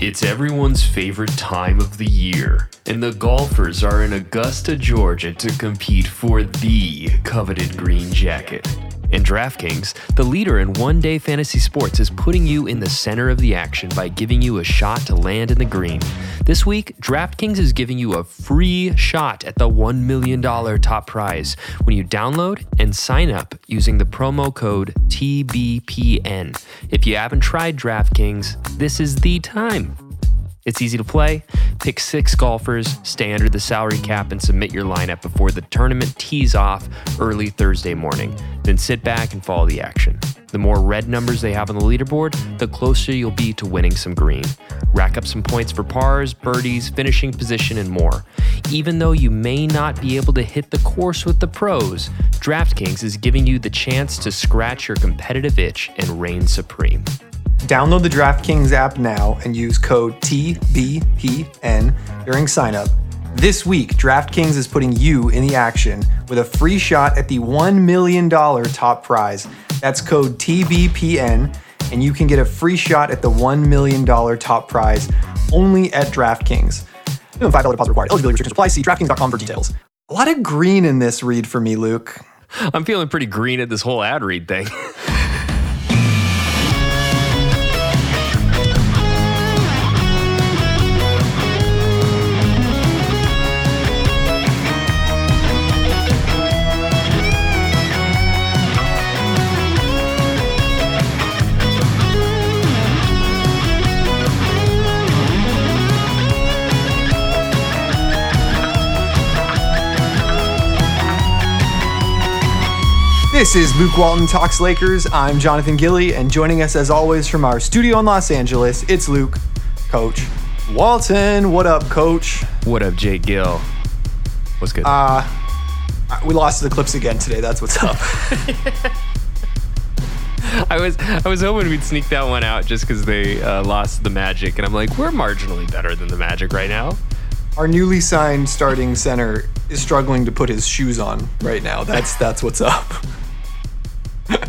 It's everyone's favorite time of the year, and the golfers are in Augusta, Georgia to compete for the coveted green jacket. And DraftKings, the leader in one day fantasy sports, is putting you in the center of the action by giving you a shot to land in the green. This week, DraftKings is giving you a free shot at the $1 million top prize when you download and sign up using the promo code TBPN. If you haven't tried DraftKings, this is the time. It's easy to play. Pick six golfers, stay under the salary cap, and submit your lineup before the tournament tees off early Thursday morning. Then sit back and follow the action. The more red numbers they have on the leaderboard, the closer you'll be to winning some green. Rack up some points for pars, birdies, finishing position, and more. Even though you may not be able to hit the course with the pros, DraftKings is giving you the chance to scratch your competitive itch and reign supreme. Download the DraftKings app now and use code TBPN during signup. This week, DraftKings is putting you in the action with a free shot at the $1 million top prize. That's code TBPN, and you can get a free shot at the $1 million top prize only at DraftKings. Minimum $5 deposit required. Eligibility restrictions apply. See DraftKings.com for details. A lot of green in this read for me, Luke. I'm feeling pretty green at this whole ad read thing. This is Luke Walton Talks Lakers. I'm Jonathan Gilly, and joining us as always from our studio in Los Angeles, it's Luke, Coach Walton. What up, Coach? What up, Jake Gill? What's good? Uh, we lost to the Clips again today. That's what's up. I was I was hoping we'd sneak that one out just because they uh, lost the Magic, and I'm like, we're marginally better than the Magic right now. Our newly signed starting center is struggling to put his shoes on right now. That's that's what's up.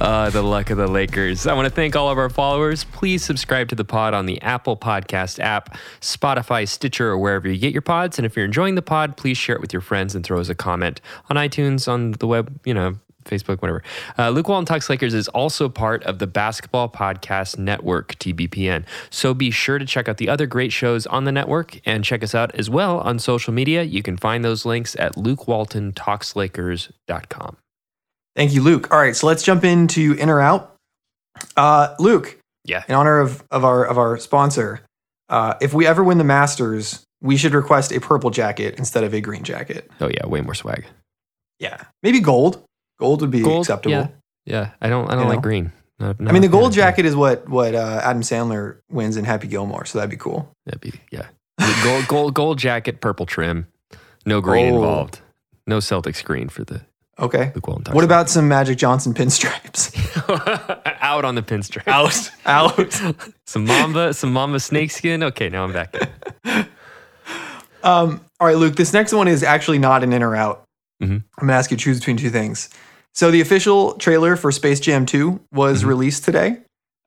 Uh, the luck of the Lakers. I want to thank all of our followers. Please subscribe to the pod on the Apple Podcast app, Spotify, Stitcher, or wherever you get your pods. And if you're enjoying the pod, please share it with your friends and throw us a comment on iTunes, on the web, you know, Facebook, whatever. Uh, Luke Walton Talks Lakers is also part of the Basketball Podcast Network, TBPN. So be sure to check out the other great shows on the network and check us out as well on social media. You can find those links at lukewaltontalkslakers.com. Thank you, Luke. All right, so let's jump into in or out. Uh, Luke, Yeah. in honor of, of our of our sponsor, uh, if we ever win the Masters, we should request a purple jacket instead of a green jacket. Oh, yeah. Way more swag. Yeah, maybe gold. Gold would be Gold, acceptable. Yeah. Yeah. I don't, I don't You like know? green. Not- I mean, the gold jacket is what what uh, Adam Sandler wins in Happy Gilmore, so that'd be cool. That'd be yeah. gold, gold, gold jacket, purple trim, no green Oh. involved, no Celtics green for the Okay. Luke Walton. What about some Magic Johnson pinstripes? out on the pinstripe? Out, out. some Mamba, some Mamba snakeskin. Okay, now I'm back. Um, all right, Luke. This next one is actually not an in or out. Mhm. I'm gonna ask you to choose between two things. So the official trailer for Space Jam 2 was Mhm. released today.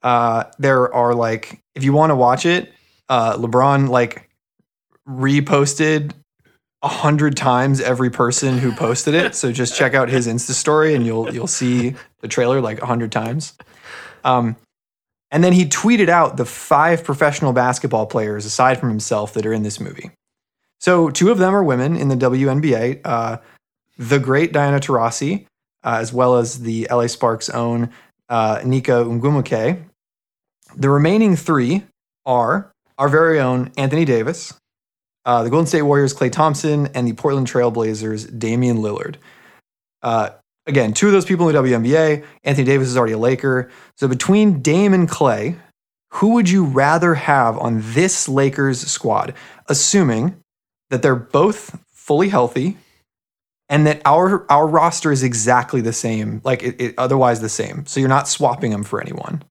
Uh, there are like, if you want to watch it, uh, LeBron like reposted a hundred times every person who posted it. So just check out his Insta story and you'll you'll see the trailer like a hundred times. Um, and then he tweeted out the five professional basketball players aside from himself that are in this movie. So two of them are women in the WNBA. Uh, the great Diana Taurasi, uh, as well as the LA Sparks' own uh, Nneka Ogwumike. The remaining three are our very own Anthony Davis, uh, the Golden State Warriors' Klay Thompson, and the Portland Trailblazers' Damian Lillard. Uh, again, two of those people in the WNBA. Anthony Davis is already a Laker. So between Dame and Klay, who would you rather have on this Lakers squad, assuming that they're both fully healthy and that our our roster is exactly the same, like it, it, otherwise the same. So you're not swapping them for anyone.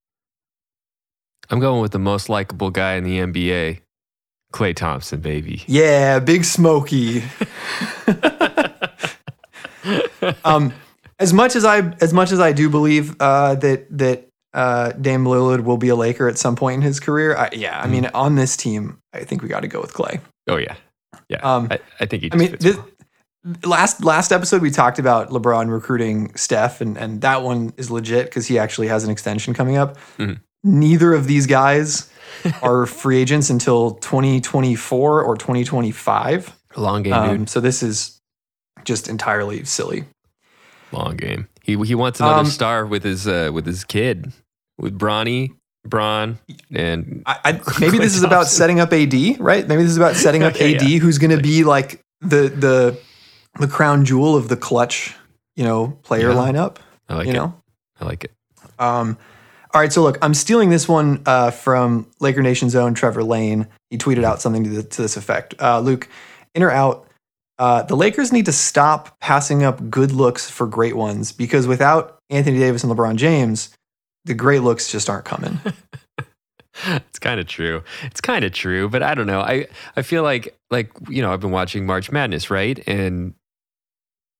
I'm going with the most likable guy in the NBA, Klay Thompson, baby. Yeah, Big Smoky. um, as much as I as much as I do believe uh, that that uh, Dame Lillard will be a Laker at some point in his career. I, yeah, I Mm. mean, on this team, I think we got to go with Klay. Oh yeah, yeah. Um, I, I think he. I mean, this, last last episode we talked about LeBron recruiting Steph, and and that one is legit because he actually has an extension coming up. Mhm. Neither of these guys are free agents until 2024 or 2025. long game, Um, dude. so this is just entirely silly. Long game. He he wants another Um, star with his uh, with his kid, with Bronny, Bron, and I, I, maybe this is about setting up AD, right? Maybe this is about setting up Okay, AD, who's going to be like the the the crown jewel of the clutch, you know, player Yeah. lineup. I like you it. know. I like it. Um, all right, so look, I'm stealing this one uh, from Laker Nation's own Trevor Lane. He tweeted out something to, the, to this effect. Uh, Luke, in or out? Uh, the Lakers need to stop passing up good looks for great ones because without Anthony Davis and LeBron James, the great looks just aren't coming. it's kind of true. It's kind of true, but I don't know. I I feel like like you know I've been watching March Madness, right? And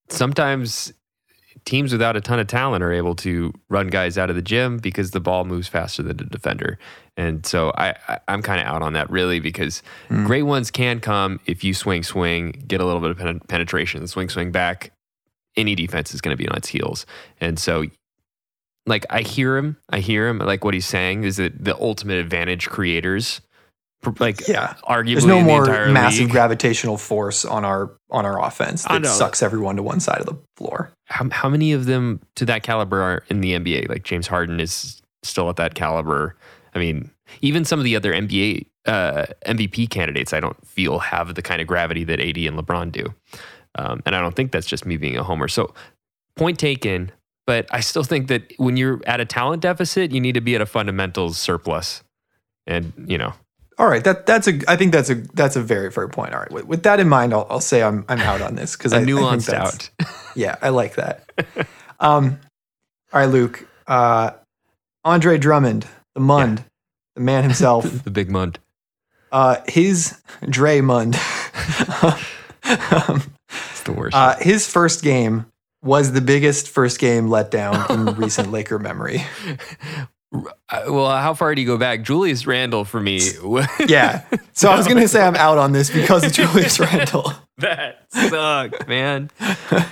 sometimes teams without a ton of talent are able to run guys out of the gym because the ball moves faster than the defender. And so I, I I'm kind of out on that really because Mm. great ones can come if you swing swing, get a little bit of pen- penetration, swing swing back. Any defense is going to be on its heels, and so like I hear him, I hear him. Like what he's saying is that the ultimate advantage creators, like Yeah. arguably There's no the more entire massive league. gravitational force on our on our offense that sucks everyone to one side of the floor. how, how many of them to that caliber are in the NBA? Like James Harden is still at that caliber. I mean, even some of the other NBA uh, MVP candidates, I don't feel have the kind of gravity that AD and LeBron do. Um, and I don't think that's just me being a homer. So, point taken. But I still think that when you're at a talent deficit, you need to be at a fundamentals surplus. And you know, All right, that that's a I think that's a that's a very fair point. All right, with, with that in mind, I'll, I'll say I'm I'm out on this because I, I nuanced that's- out. Yeah, I like that. um, all right, Luke. Uh, Andre Drummond, the Mund, the man himself. the big mund. uh, his Dre Mund. um, It's the worst. uh, his first game was the biggest first game letdown in recent Laker memory. Well, how far do you go back? Julius Randle for me. Yeah. So I was going to say I'm out on this because of Julius Randle. that sucked, man.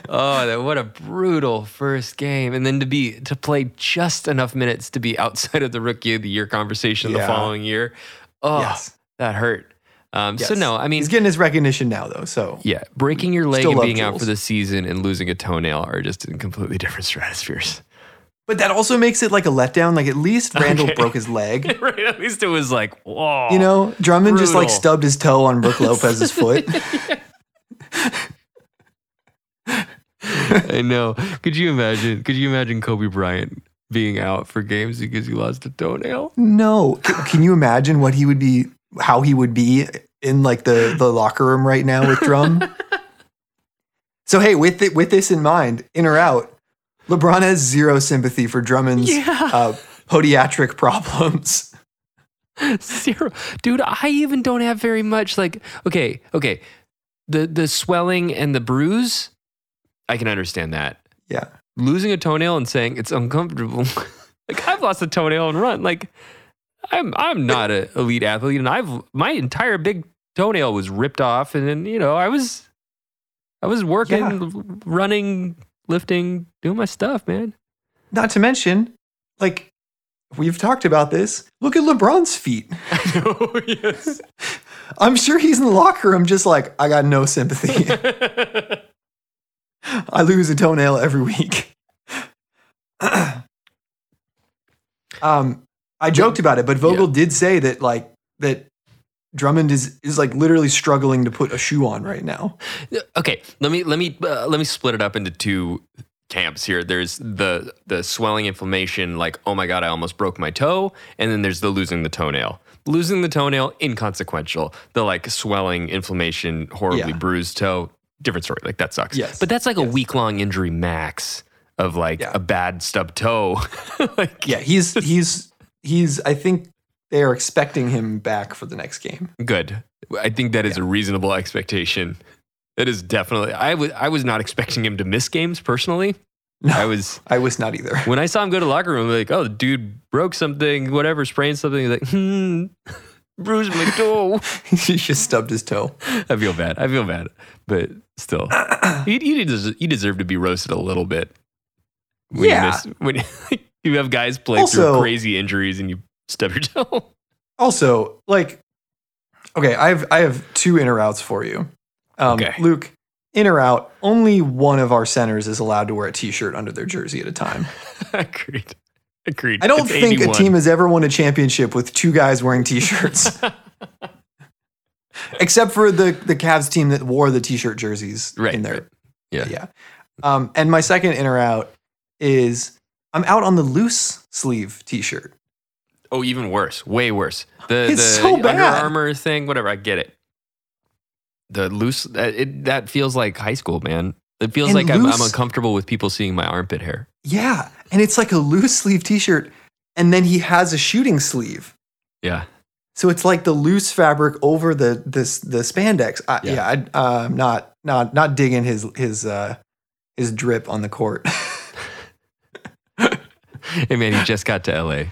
Oh, that what a brutal first game, and then to be to play just enough minutes to be outside of the rookie of the year conversation the following year. Oh, Yes. that hurt. Um, So no, I mean, he's getting his recognition now, though. So yeah, breaking your leg and being out for the season and losing a toenail are just in completely different stratospheres. But that also makes it like a letdown. Like at least Randle Okay. broke his leg. right? At least it was like, whoa. You know, Drummond just like stubbed his toe on Brooke Lopez's foot. I know. Could you imagine? Could you imagine Kobe Bryant being out for games because he lost a toenail? No, can you imagine what he would be? How he would be in like the the locker room right now with Drum? so hey, with it, with this in mind, in or out, LeBron has zero sympathy for Drummond's Yeah. uh, podiatric problems. Zero. Dude, I even don't have very much like okay, okay. The the swelling and the bruise, I can understand that. Yeah, Losing a toenail and saying it's uncomfortable. like I've lost a toenail and run. Like I'm I'm not an elite athlete and I've my entire big toenail was ripped off and then, you know, I was I was working, Yeah. running, lifting, doing my stuff, man. not to mention, like we've talked about this. Look at LeBron's feet. I know, yes. I'm sure he's in the locker room just like I got no sympathy. I lose a toenail every week. um, I joked about it, but Vogel did say that like that Drummond is is like literally struggling to put a shoe on right now. okay let me let me uh, let me split it up into two camps here there's the the swelling inflammation like oh my god i almost broke my toe and then there's the losing the toenail losing the toenail inconsequential the like swelling inflammation horribly Yeah. bruised toe different story like that sucks Yes. but that's like a week long injury max of like Yeah. a bad stub toe like Yeah, he's he's he's. I think they are expecting him back for the next game. good i think that is a reasonable expectation that is definitely i was i was not expecting him to miss games personally No. I was I was not either. when I saw him go to the locker room, like, oh, the dude broke something, whatever, sprained something. He's like, hmm, bruised my toe. he just stubbed his toe. I feel bad. I feel bad, but still, he, he, deserves, he deserved to be roasted a little bit. When Yeah. you, miss, when you, you have guys play Also- through crazy injuries and you stub your toe. Also, like, okay, I have I have two in or outs for you. Um, Okay. Luke, in or out, only one of our centers is allowed to wear a T-shirt under their jersey at a time. Agreed. Agreed. I don't It's think 81. a team has ever won a championship with two guys wearing T-shirts, except for the the Cavs team that wore the T-shirt jerseys Right, in there. right. Yeah. yeah. Um, and my second in or out is I'm out on the loose sleeve T-shirt. Oh, even worse. Way worse. The It's the so Under bad. Armour thing, whatever. I get it. The loose that it, that feels like high school, man. It feels And like I'm, I'm uncomfortable with people seeing my armpit hair. Yeah, and it's like a loose sleeve T-shirt, and then he has a shooting sleeve. Yeah. So it's like the loose fabric over the this the spandex. I, Yeah. yeah, I, I'm not not not digging his his uh, his drip on the court. Hey man, he just got to LA.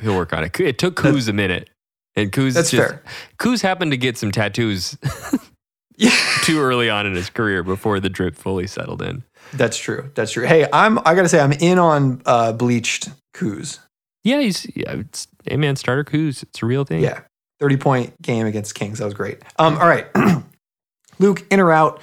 He'll- work on it. It took Kuz a minute, and Kuz That's just, fair. Kuz happened to get some tattoos yeah, too early on in his career before the drip fully settled in. that's true. That's true. Hey, I'm I gotta say I'm in on uh, bleached Kuz. Yeah, he's yeah. It's, hey man, starter Kuz. It's a real thing. Yeah, thirty point game against Kings. That was great. Um, all right, Luke, in or out?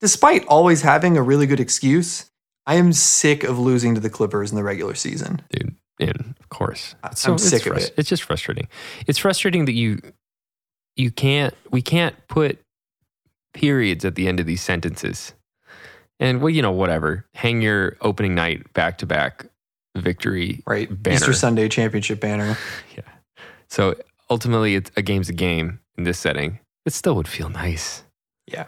Despite always having a really good excuse, I am sick of losing to the Clippers in the regular season. dude. And of course, I'm sick of it. It's just frustrating. It's frustrating that you you can't we can't put periods at the end of these sentences. And well, you know, whatever. Hang your opening night back to back victory Right, banner. Easter Sunday championship banner. Yeah. So ultimately, it's a game's a game in this setting. It still would feel nice. Yeah.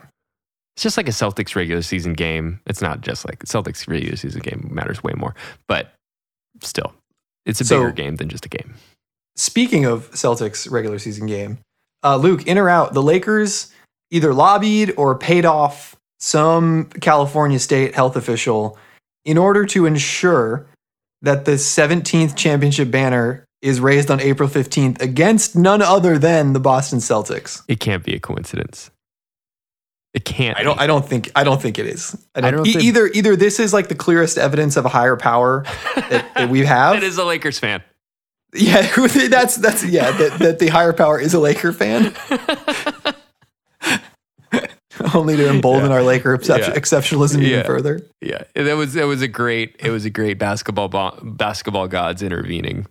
It's just like a Celtics regular season game. It's not just like Celtics regular season game matters way more, but still, it's a So- bigger game than just a game. Speaking of Celtics regular season game, uh, Luke, in or out, the Lakers either lobbied or paid off some California state health official in order to ensure that the 17th championship banner is raised on April 15th against none other than the Boston Celtics. It can't be a coincidence. It can't. I don't. be. I don't think. I don't think it is. I don't, don't e- think- either. Either this is like the clearest evidence of a higher power that, that we have. That is a Lakers fan. Yeah, that's that's yeah. That, that the higher power is a Laker fan. Only to embolden our Laker excep- Yeah. exceptionalism Yeah. even further. yeah, that was that was a great. It was a great basketball bo- basketball gods intervening.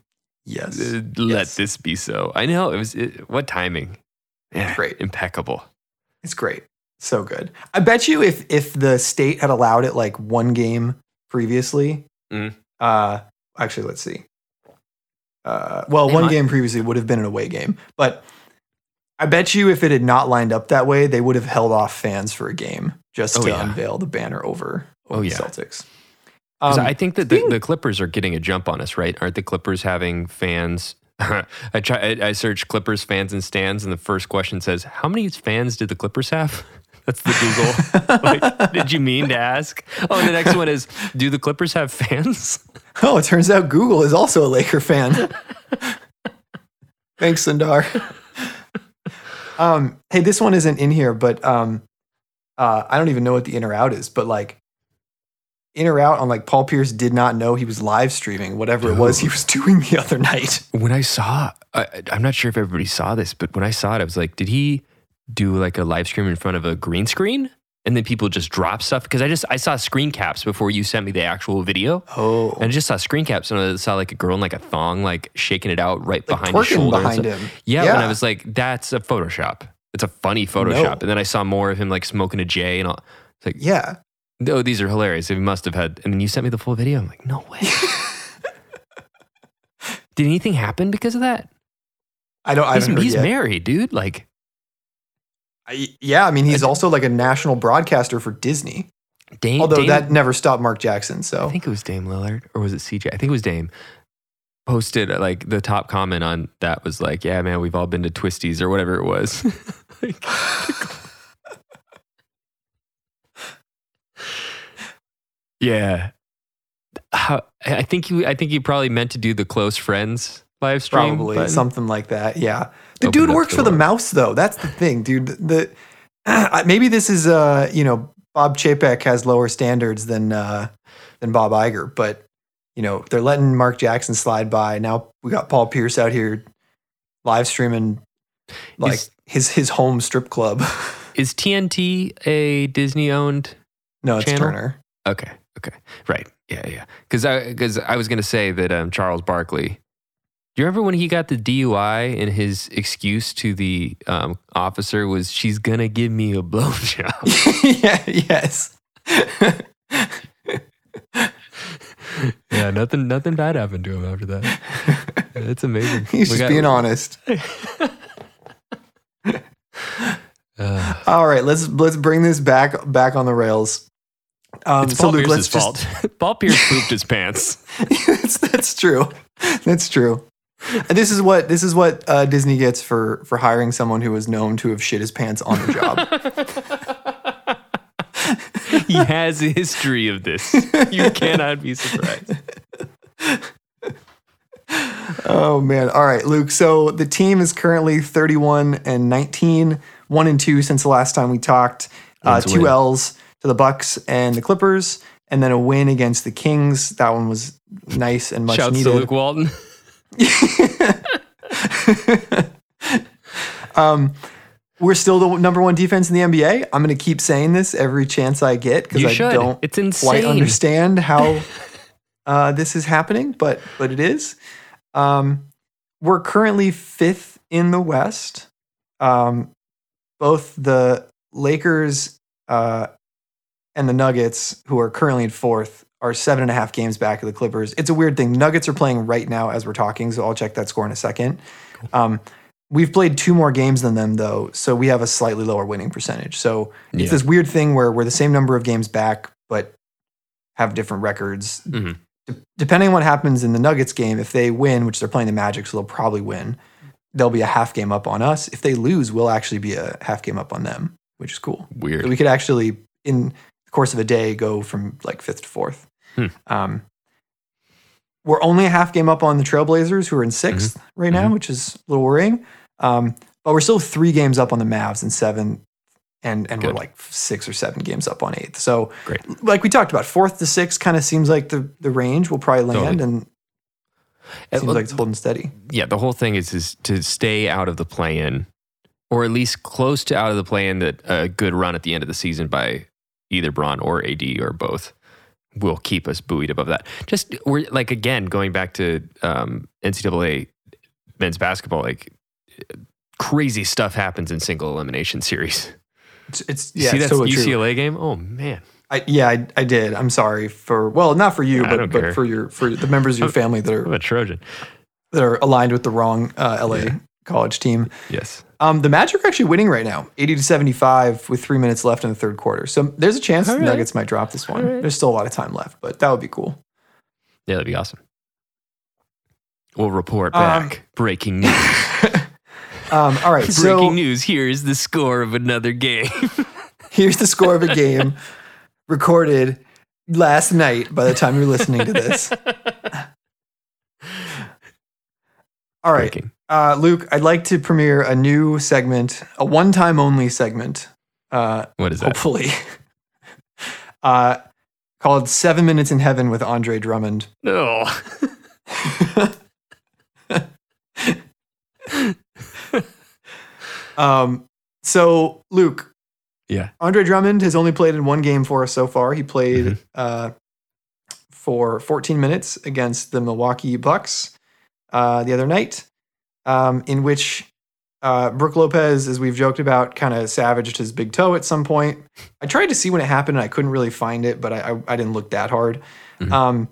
Yes, Uh, Let Yes. this be so. I know it was. It, what timing? Yeah, Great. impeccable. it's great, so good. I bet you if if the state had allowed it like one game previously, Mhm. uh, actually, let's see. Uh, well, They one might- game previously would have been an away game, but I bet you if it had not lined up that way, they would have held off fans for a game just Oh, to yeah. unveil the banner over, over Oh, the yeah. Celtics. Um, I think that the, the Clippers are getting a jump on us, right? Aren't the Clippers having fans? I try. I, I search Clippers fans and stands, and the first question says, "How many fans did the Clippers have?" That's the Google. like, did you mean to ask? Oh, and the next one is, "Do the Clippers have fans?" Oh, it turns out Google is also a Laker fan. Thanks, Sundar. um, hey, this one isn't in here, but um, uh, I don't even know what the in or out is, but like in or out on like Paul Pierce did not know he was live streaming whatever it was he was doing the other night. When I saw, I, I'm not sure if everybody saw this, but when I saw it, I was like, "Did he do like a live stream in front of a green screen?" And then people just drop stuff because I just I saw screen caps before you sent me the actual video. Oh, And I just saw screen caps and I saw like a girl in like a thong, like shaking it out right like behind his shoulder. behind him. Yeah, and I was like, that's a Photoshop. It's a funny Photoshop. No. And then I saw more of him like smoking a J and all. It's like, yeah. oh, these are hilarious. He must have had. And then you sent me the full video. I'm like, no way. Did anything happen because of that? I don't. I He's, he's married, dude. Like, I, yeah, I mean, he's also like a national broadcaster for Disney. Dame. Although Dame- that never stopped Mark Jackson. So I think it was Dame Lillard or was it CJ? I think it was Dame. Posted uh, like the top comment on that was like, "Yeah, man, we've all been to Twisties or whatever it was." like, yeah, how, I think you. I think you probably meant to do the close friends live stream. Probably button. something like that. Yeah. The dude works for the mouse though. That's the thing, dude. The maybe this is uh, you know, Bob Chapek has lower standards than uh than Bob Iger, but you know, they're letting Mark Jackson slide by. Now we got Paul Pierce out here live streaming like Is- his his home strip club. Is TNT a Disney owned? no, it's Channel? Turner. Okay, okay, right, yeah, yeah. Because I because I was gonna say that um, Charles Barkley. Do you remember when he got the DUI and his excuse to the um, officer was she's gonna give me a blowjob? yeah, yes. yeah, nothing nothing bad happened to him after that. It's amazing. He's We just got- being honest. Uh, All right, let's let's bring this back back on the rails. Um, it's so Paul Luke, Pierce's let's fault. just Paul Pierce pooped his pants. that's, that's true. That's true. And this is what this is what uh, Disney gets for for hiring someone who was known to have shit his pants on the job. he has a history of this. You cannot be surprised. oh man! All right, Luke. So the team is currently thirty-one and 19, one and two since the last time we talked. Uh, two win. L's to the Bucks and the Clippers, and then a win against the Kings. That one was nice and much Shouts needed. to Luke Walton. um, we're still the number one defense in the NBA. I'm going to keep saying this every chance I get because I should. don't it's insane. quite understand how uh, this is happening, but but it is. Um, we're currently fifth in the West. Um, both the Lakers uh, and the Nuggets, who are currently in fourth, are seven and a half games back of the Clippers. It's a weird thing. Nuggets are playing right now as we're talking, so I'll check that score in a second. Um, we've played two more games than them, though, so we have a slightly lower winning percentage. So it's Yeah. this weird thing where we're the same number of games back, but have different records. Mhm. De- depending on what happens in the Nuggets game, if they win, which they're playing the Magic, so they'll probably win, they'll be a half game up on us. If they lose, we'll actually be a half game up on them, which is cool. Weird. So we could actually, in the course of a day, go from like fifth to fourth. Hmm. Um, we're only a half game up on the Trailblazers, who are in 6th right now, Mhm. which is a little worrying. Um, but we're still three games up on the Mavs and seven, and and we're like six or seven games up on eighth. So, Great. like we talked about, fourth to sixth kind of seems like the the range we'll probably land, Totally. and Uh, seems like it's holding steady. yeah, the whole thing is is to stay out of the play-in, or at least close to out of the play-in. That a good run at the end of the season by either Bron or AD or both will keep us buoyed above that. Just we're like again going back to um, NCAA men's basketball, like crazy stuff happens in single elimination series. It's, it's yeah, See that true. UCLA game? Oh man, I, yeah, I, I did. I'm sorry for well, not for you, but but for your for the members of your family that I'm are a Trojan. that are aligned with the wrong uh, LA Yeah. College team. Yes. Um, the Magic are actually winning right now, 80 to 75 with three minutes left in the third quarter. So there's a chance All the. Nuggets might drop this one. All right. There's still a lot of time left, but that would be cool. Yeah, that'd be awesome. We'll report Um, back. Breaking news. um, all right, Breaking so news. Here is the score of another game. here's the score of a game recorded last night by the time you're listening to this. All right, Breaking. Uh, Luke, I'd like to premiere a new segment, a one time only segment, uh, What is that? hopefully, uh, called Seven Minutes in Heaven with Andre Drummond. No. um, so, Luke, Yeah. Andre Drummond has only played in one game for us so far. He played Mhm. uh, for 14 minutes against the Milwaukee Bucks uh, the other night, um, in which uh, Brooke Lopez, as we've joked about, kind of savaged his big toe at some point. I tried to see when it happened, and I couldn't really find it, but I, I, I didn't look that hard. Mhm. Um,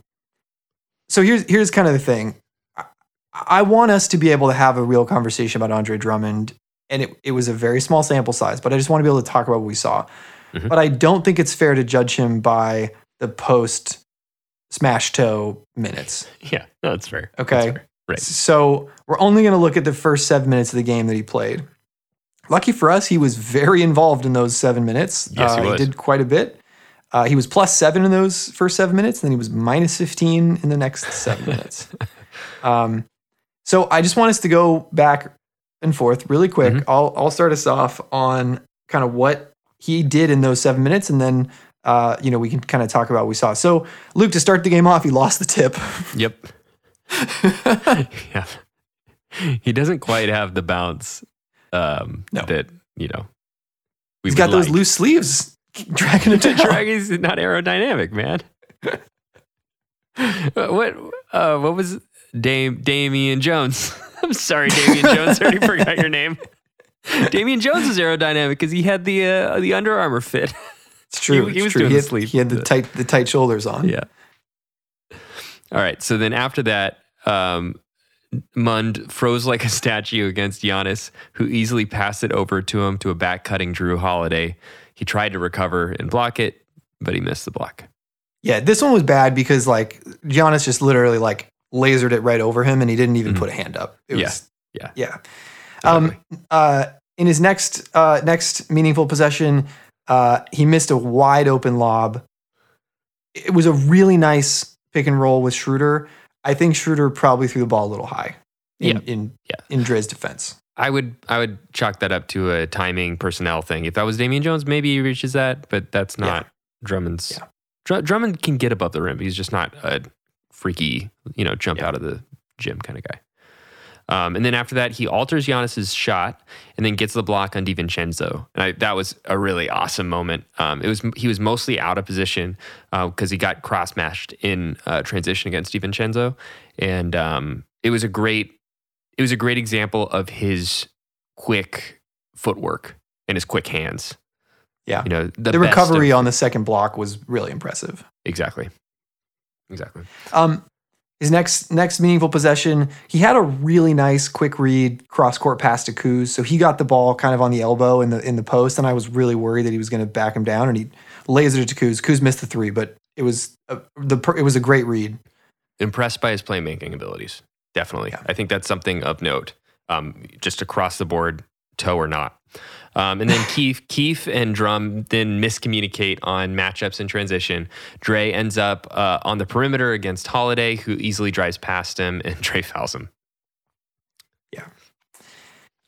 so here's here's kind of the thing. I, I want us to be able to have a real conversation about Andre Drummond and it, it was a very small sample size, but I just want to be able to talk about what we saw. Mhm. But I don't think it's fair to judge him by the post smash toe minutes. Yeah, no, that's fair. That's Okay. fair. Right. So we're only going to look at the first seven minutes of the game that he played. Lucky for us, he was very involved in those seven minutes. Yes, he Uh, was. did quite a bit. Uh, he was plus seven in those first seven minutes, and then he was minus 15 in the next seven minutes. Um, so I just want us to go back and forth really quick. Mhm. I'll, I'll start us off on kind of what he did in those seven minutes, and then uh, you know we can kind of talk about what we saw. So Luke, to start the game off, he lost the tip. Yep. yeah. He doesn't quite have the bounce um, No. that, you know, we He's got those like. loose sleeves, dragging him down. Dragon's not aerodynamic, man. what uh, what was Dame Damian Jones? I'm sorry, Damian Jones. I already forgot your name. Damian Jones is aerodynamic because he had the uh, the Under Armour fit. It's true. He- he it's was true. doing he the had. He had the tight the tight shoulders on. yeah. All right. So then after that, um, Mund froze like a statue against Giannis, who easily passed it over to him to a back cutting Jrue Holiday. He tried to recover and block it, but he missed the block. Yeah, this one was bad because like Giannis just literally like lasered it right over him and he didn't even Mhm. put a hand up. It Yeah, was yeah. Yeah. Um uh in his next uh next meaningful possession, uh he missed a wide open lob. It was a really nice pick and roll with Schroeder. I think Schroeder probably threw the ball a little high in Yeah. in, Yeah. in Dre's defense. I would I would chalk that up to a timing personnel thing. If that was Damian Jones, maybe he reaches that, but that's Yeah. not Drummond's. Yeah. Dr- Drummond can get above the rim. He's just not a freaky, you know, jump Yeah. out of the gym kind of guy. Um, and then after that, he alters Giannis's shot and then gets the block on DiVincenzo. And I, that was a really awesome moment. Um, it was he was mostly out of position because he got cross matched in uh, transition against DiVincenzo, and um, it was a great it was a great example of his quick footwork and his quick hands. Yeah. You know, the, The, recovery of- on the second block was really impressive. exactly. Exactly. Um, his next next meaningful possession, he had a really nice quick read cross court pass to Kuz. So he got the ball kind of on the elbow in the in the post, and I was really worried that he was going to back him down, and he lasered it to Kuz. Kuz missed the three, but it was a, the it was a great read. Impressed by his playmaking abilities. Definitely. Yeah. I think that's something of note. Um, just across the board, toe or not. Um, and then Keith, Keith and Drum then miscommunicate on matchups in transition. Dre ends up uh, on the perimeter against Holiday, who easily drives past him, and Dre fouls him.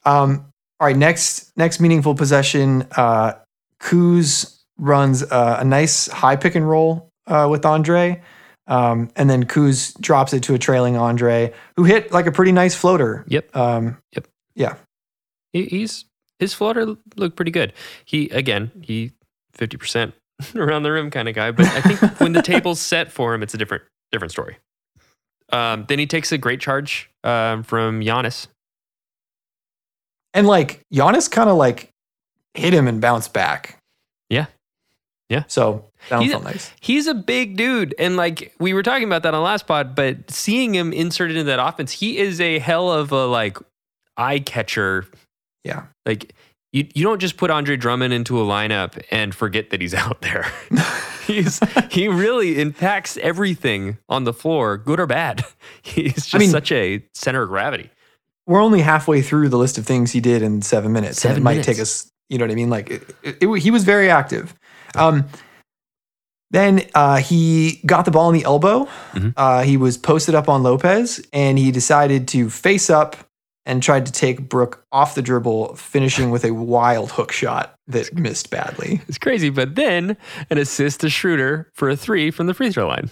Um, all right, next next meaningful possession, uh, Kuz runs uh, a nice high pick and roll uh, with Andre. Um, and then Kuz drops it to a trailing Andre, who hit like a pretty nice floater. Yep. Um, He, he's his floater looked pretty good. He again, he fifty percent around the rim kind of guy. But I think when the table's set for him, it's a different different story. Um, then he takes a great charge um, from Giannis. And like Giannis kind of like hit him and bounced back. Yeah. Yeah. So that He's- felt nice. He's a big dude, and like we were talking about that on last pod. But seeing him inserted into that offense, he is a hell of a like eye catcher. Yeah. Like you, you don't just put Andre Drummond into a lineup and forget that he's out there. he's he really impacts everything on the floor, good or bad. He's just mean- such a center of gravity. We're only halfway through the list of things he did in seven minutes. Seven it might minutes. take us, you know what I mean? Like it, it- it- he was very active. Um, then uh, he got the ball in the elbow. Mhm. Uh, he was posted up on Lopez and he decided to face up and tried to take Brooke off the dribble, finishing with a wild hook shot that missed badly. It's crazy, but then an assist to Schroeder for a three from the free throw line.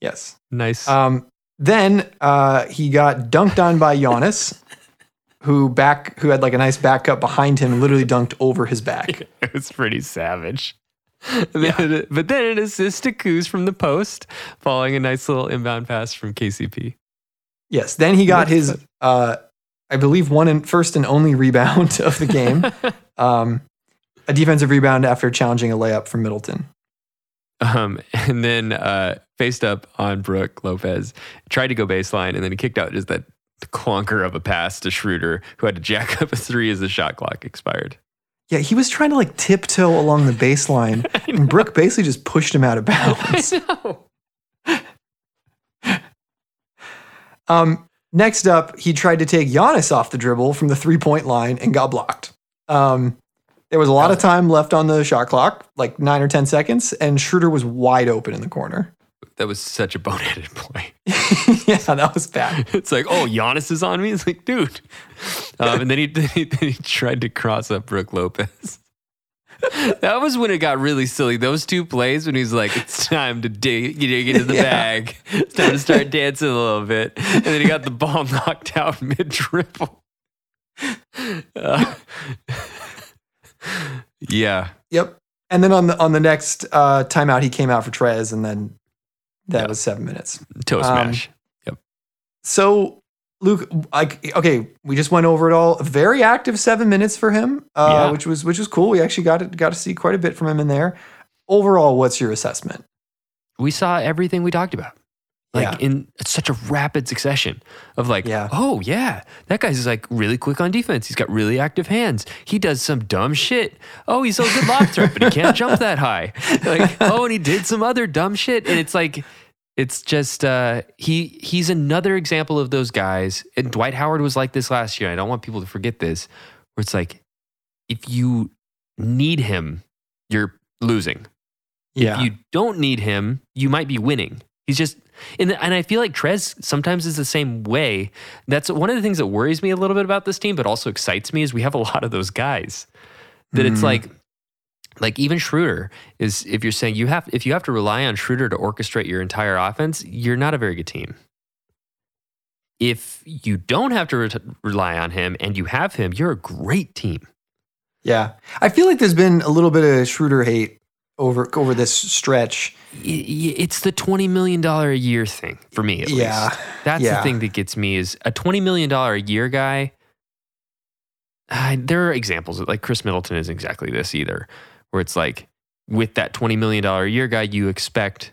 Yes. Nice. Um, then uh, he got dunked on by Giannis, who back who had like a nice back cut behind him and literally dunked over his back. it was pretty savage. Then- but then an assist to Kuz from the post, following a nice little inbound pass from KCP. Yes. Then he got his, uh, I believe, one and first and only rebound of the game. um, a defensive rebound after challenging a layup from Middleton. Um, and then uh, faced up on Brooke Lopez, tried to go baseline, and then he kicked out just that clunker of a pass to Schroeder, who had to jack up a three as the shot clock expired. Yeah, he was trying to like tiptoe along the baseline, and Brooke basically just pushed him out of bounds. know. Um, next up, he tried to take Giannis off the dribble from the three point line and got blocked. Um, There was a lot of time left on the shot clock, like nine or 10 seconds, and Schroeder was wide open in the corner. That was such a boneheaded play. yeah, that was bad. It's like, oh, Giannis is on me. It's like, dude. Um, and then he, then he then he tried to cross up Brooke Lopez. That was when it got really silly. Those two plays when he's like, it's time to dig, dig into the Yeah. bag. It's time to start dancing a little bit. And then he got the ball knocked out mid dribble. Uh, yeah. Yep. And then on the on the next uh, timeout, he came out for Trez, and then that Yeah. was seven minutes. Toe Um, smash. So, Luke, like, okay, we just went over it all. A very active seven minutes for him, uh, Yeah. which was which was cool. We actually got to, got to see quite a bit from him in there. Overall, what's your assessment? we saw everything we talked about. Like Yeah. in such a rapid succession of like, Yeah. oh yeah, that guy's like really quick on defense. He's got really active hands. He does some dumb shit. Oh, he's a good lob threat, but he can't jump that high. Like, oh, and he did some other dumb shit. And it's like, it's just uh, he he's another example of those guys. And Dwight Howard was like this last year. I don't want people to forget this. Where it's like, if you need him, you're losing. Yeah, If you don't need him, you might be winning. He's just, and, and I feel like Trez sometimes is the same way. That's one of the things that worries me a little bit about this team, but also excites me is we have a lot of those guys that it's Mhm. like, like even Schroeder is, if you're saying you have, if you have to rely on Schroeder to orchestrate your entire offense, you're not a very good team. If you don't have to re- rely on him and you have him, you're a great team. yeah. I feel like there's been a little bit of Schroeder hate over over this stretch. It's the twenty million dollar a year thing for me. At Yeah, least. that's yeah. the thing that gets me is a twenty million dollar a year guy. Uh, there are examples like Khris Middleton isn't exactly this either, where it's like with that twenty million dollar a year guy, you expect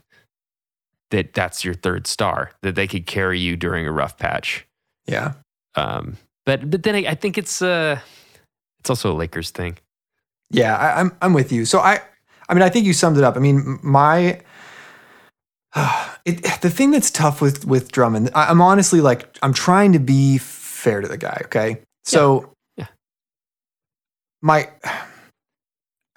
that that's your third star that they could carry you during a rough patch. Yeah, Um, but but then I, I think it's uh it's also a Lakers thing. yeah. I, I'm I'm with you. So I I mean I think you summed it up. I mean my. It, the thing that's tough with with Drummond, I, I'm honestly like I'm trying to be fair to the guy. Okay, so Yeah. my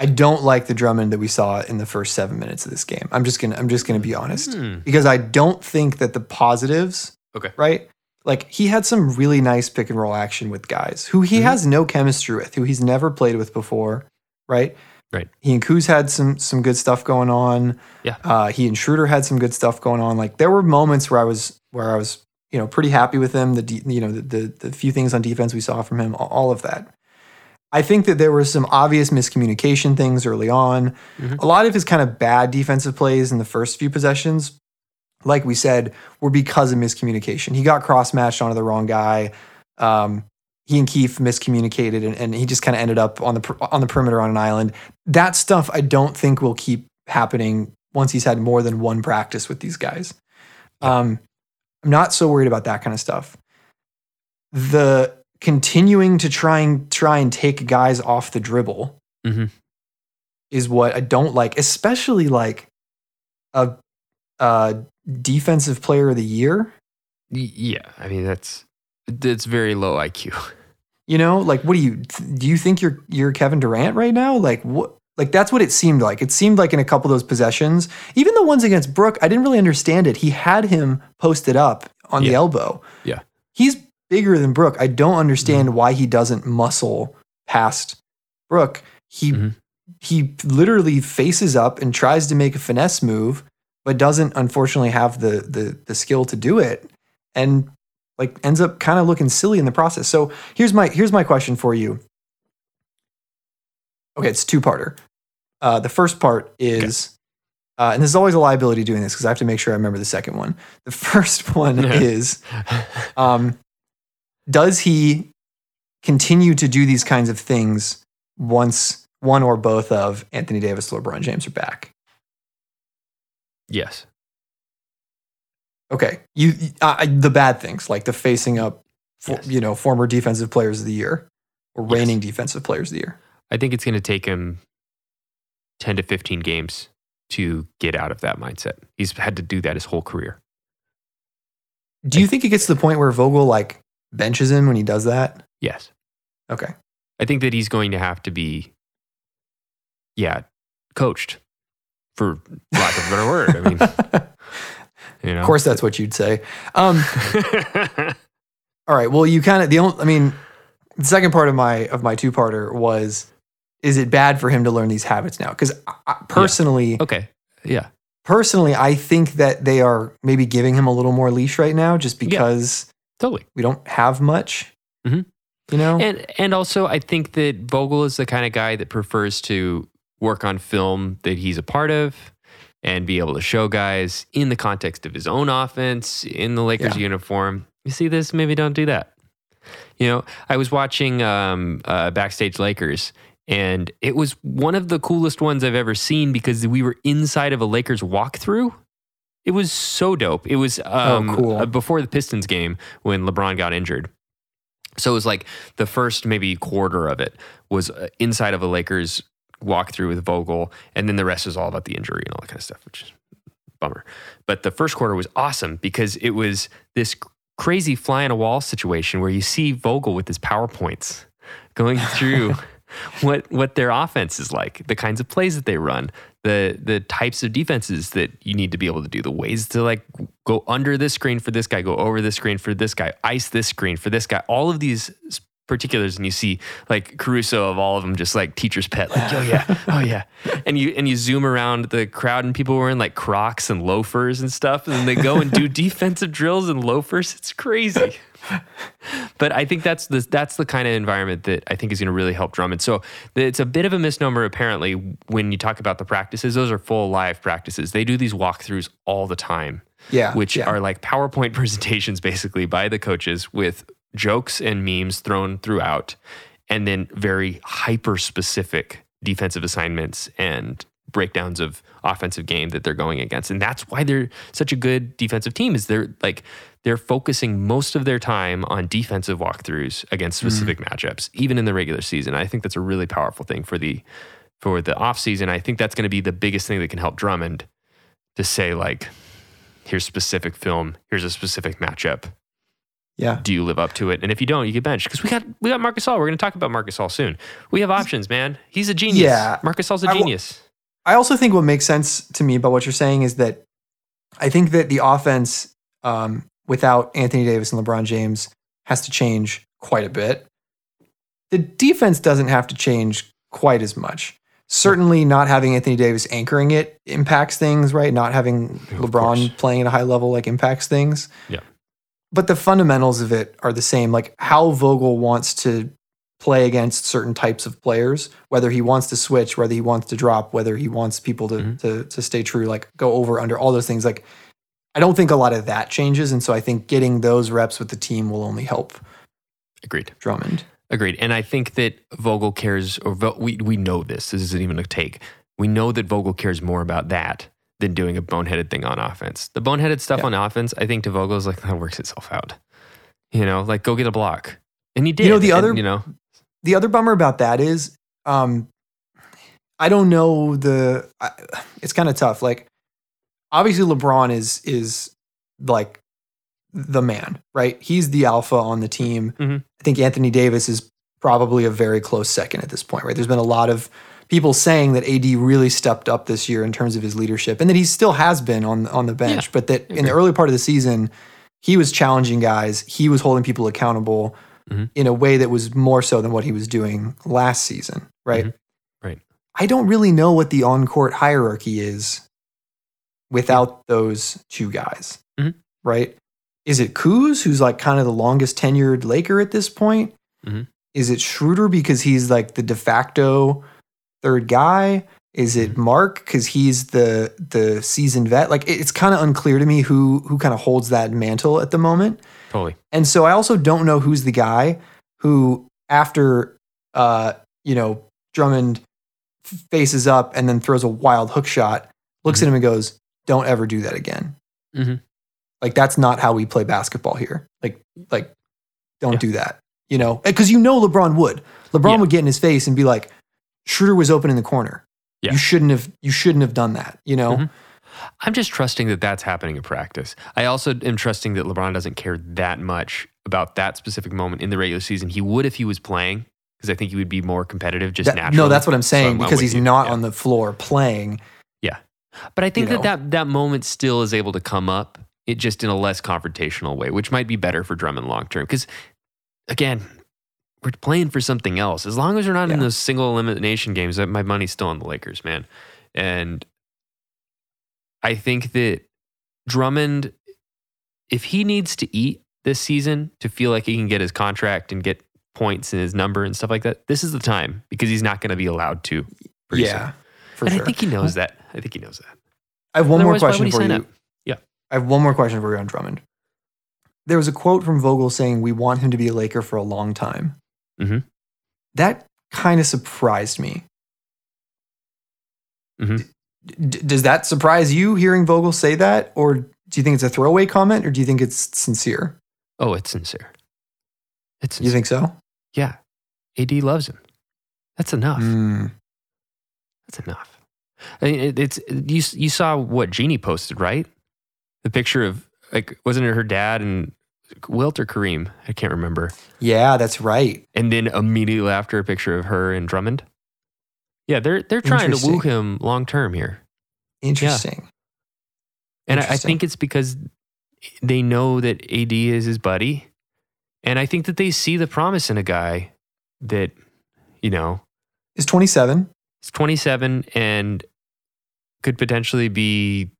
I don't like the Drummond that we saw in the first seven minutes of this game. I'm just gonna I'm just gonna be honest Hmm. because I don't think that the positives. Okay. Right. Like he had some really nice pick and roll action with guys who he Mhm. has no chemistry with, who he's never played with before. Right. Right. He and Kuz had some some good stuff going on. Yeah. Uh, he and Schroeder had some good stuff going on. Like there were moments where I was where I was you know pretty happy with him. The de- you know the, the the few things on defense we saw from him, all of that. I think that there were some obvious miscommunication things early on. Mhm. A lot of his kind of bad defensive plays in the first few possessions, like we said, were because of miscommunication. He got cross matched onto the wrong guy. Um, he and Keith miscommunicated, and, and he just kind of ended up on the on the perimeter on an island. That stuff I don't think will keep happening once he's had more than one practice with these guys. Um, I'm not so worried about that kind of stuff. The continuing to try and try and take guys off the dribble Mhm. is what I don't like, especially like a, a defensive player of the year. Yeah, I mean that's that's very low IQ. You know, like what do you do? You think you're you're Kevin Durant right now? Like what? Like that's what it seemed like. It seemed like in a couple of those possessions, even the ones against Brooke, I didn't really understand it. He had him posted up on the elbow. Yeah. he's bigger than Brooke. I don't understand why he doesn't muscle past Brooke. He Mhm. he literally faces up and tries to make a finesse move, but doesn't unfortunately have the the the skill to do it, and like ends up kind of looking silly in the process. So here's my here's my question for you. Okay, it's two parter. Uh, the first part is, uh, and this is always a liability doing this because I have to make sure I remember the second one. The first one is, um, does he continue to do these kinds of things once one or both of Anthony Davis or LeBron James are back? yes. Okay, you uh, the bad things like the facing up, for, Yes. you know, former defensive players of the year or Yes. reigning defensive players of the year. I think it's going to take him 10 to 15 games to get out of that mindset. He's had to do that his whole career. Do you think it gets to the point where Vogel like benches him when he does that? Yes. Okay. I think that he's going to have to be yeah, coached, for lack of a better word. I mean, you know, Of course, that's what you'd say. Um, all right. Well, you kind of the only. I mean, the second part of my of my two parter was, is it bad for him to learn these habits now? Because personally, okay, yeah, personally, I think that they are maybe giving him a little more leash right now, just because totally. we don't have much. Mhm. You know, And and also, I think that Vogel is the kind of guy that prefers to work on film that he's a part of and be able to show guys in the context of his own offense in the Lakers Yeah. uniform. You see this? Maybe don't do that. You know, I was watching um, uh, Backstage Lakers, and it was one of the coolest ones I've ever seen because we were inside of a Lakers walkthrough. It was so dope. It was um, cool. uh, before the Pistons game when LeBron got injured. So it was like the first maybe quarter of it was uh, inside of a Lakers walkthrough with Vogel, and then the rest was all about the injury and all that kind of stuff, which is a bummer. But the first quarter was awesome because it was this crazy fly on a wall situation where you see Vogel with his PowerPoints going through what what their offense is like, the kinds of plays that they run, the the types of defenses that you need to be able to do, the ways to like go under this screen for this guy, go over this screen for this guy, ice this screen for this guy. All of these particulars, and you see like Caruso of all of them, just like teacher's pet, like oh yeah, oh yeah, and you and you zoom around the crowd, and people wearing like Crocs and loafers and stuff, and they go and do defensive drills and loafers. It's crazy but I think that's the that's the kind of environment that I think is going to really help Drummond. So it's a bit of a misnomer apparently when you talk about the practices. Those are full live practices. They do these walkthroughs all the time, yeah, which yeah. are like PowerPoint presentations basically by the coaches with jokes and memes thrown throughout, and then very hyper specific defensive assignments and breakdowns of offensive game that they're going against. And that's why they're such a good defensive team is they're like they're focusing most of their time on defensive walkthroughs against mm-hmm. specific matchups, even in the regular season. I think that's a really powerful thing for the for the offseason. I think that's going to be the biggest thing that can help Drummond to say like here's specific film, here's a specific matchup. Yeah. Do you live up to it? And if you don't, you get benched. Because we got we got Marc Gasol. We're going to talk about Marc Gasol soon. We have options, man. He's a genius. Yeah. Marc Gasol's a I genius. I also think what makes sense to me about what you're saying is that I think that the offense um, without Anthony Davis and LeBron James has to change quite a bit. The defense doesn't have to change quite as much. Certainly, not having Anthony Davis anchoring it impacts things, right? Not having LeBron course. playing at a high level like impacts things. Yeah. But the fundamentals of it are the same. Like how Vogel wants to play against certain types of players, whether he wants to switch, whether he wants to drop, whether he wants people to Mhm. to to stay true, like go over under all those things. Like I don't think a lot of that changes, and so I think getting those reps with the team will only help Agreed. Drummond. Agreed. And I think that Vogel cares, or Vo- we, we know this. This isn't even a take. We know that Vogel cares more about that than doing a boneheaded thing on offense. The boneheaded stuff Yeah. on offense, I think to Vogel is like, that works itself out. You know, like go get a block. And he did. You know, the and, other- you know, The other bummer about that is, um, I don't know the. I, it's kind of tough. Like, obviously, LeBron is is like the man, right? He's the alpha on the team. Mhm. I think Anthony Davis is probably a very close second at this point, right? There's been a lot of people saying that AD really stepped up this year in terms of his leadership, and that he still has been on on the bench, Yeah, but that in the early part of the season, he was challenging guys, he was holding people accountable Mhm. in a way that was more so than what he was doing last season, right? Mhm. Right. I don't really know what the on court hierarchy is without those two guys, Mhm. right? Is it Kuz, who's like kind of the longest tenured Laker at this point? Mhm. Is it Schroeder because he's like the de facto third guy? Is it Mm-hmm. Mark because he's the the seasoned vet? Like it- it's kind of unclear to me who who kind of holds that mantle at the moment. totally. And so I also don't know who's the guy who, after uh, you know, Drummond faces up and then throws a wild hook shot, looks at him and goes, "Don't ever do that again." Mhm. Like that's not how we play basketball here. Like, like, don't Yeah. do that. You know, because you know LeBron would. LeBron Yeah. would get in his face and be like, "Schroeder was open in the corner. Yeah. You shouldn't have. You shouldn't have done that." You know. Mhm. I'm just trusting that that's happening in practice. I also am trusting that LeBron doesn't care that much about that specific moment in the regular season. He would if he was playing. because I think he would be more competitive just That- naturally. no, that's what I'm saying I'm because he's you. not Yeah. on the floor playing. Yeah. But I think that, know. that that moment still is able to come up, it just in a less confrontational way, which might be better for Drummond long term. Because again, we're playing for something else. As long as we're not in those single elimination games, my money's still on the Lakers, man. And I think that Drummond, if he needs to eat this season to feel like he can get his contract and get points and his number and stuff like that, this is the time because he's not going to be allowed to. Yeah, and sure. I think he knows that. I think he knows that. I have one more Otherwise, question for you. up? Yeah. I have one more question for you on Drummond. There was a quote from Vogel saying, "We want him to be a Laker for a long time." Mhm. That kind of surprised me. Mhm. D- d- does that surprise you hearing Vogel say that, or do you think it's a throwaway comment, or do you think it's sincere? Oh, it's sincere. It's You think so? yeah. AD loves him. That's enough. Mm, That's enough. I mean, it, it's you. You saw what Jeanie posted, right? The picture of like wasn't it her dad and Wilt or Kareem? I can't remember. yeah, that's right. And then immediately after, a picture of her and Drummond. Yeah, they're they're trying to woo him long term here, Interesting. and I, I think it's because they know that AD is his buddy, and I think that they see the promise in a guy that you know Is 27. He's 27 and could potentially be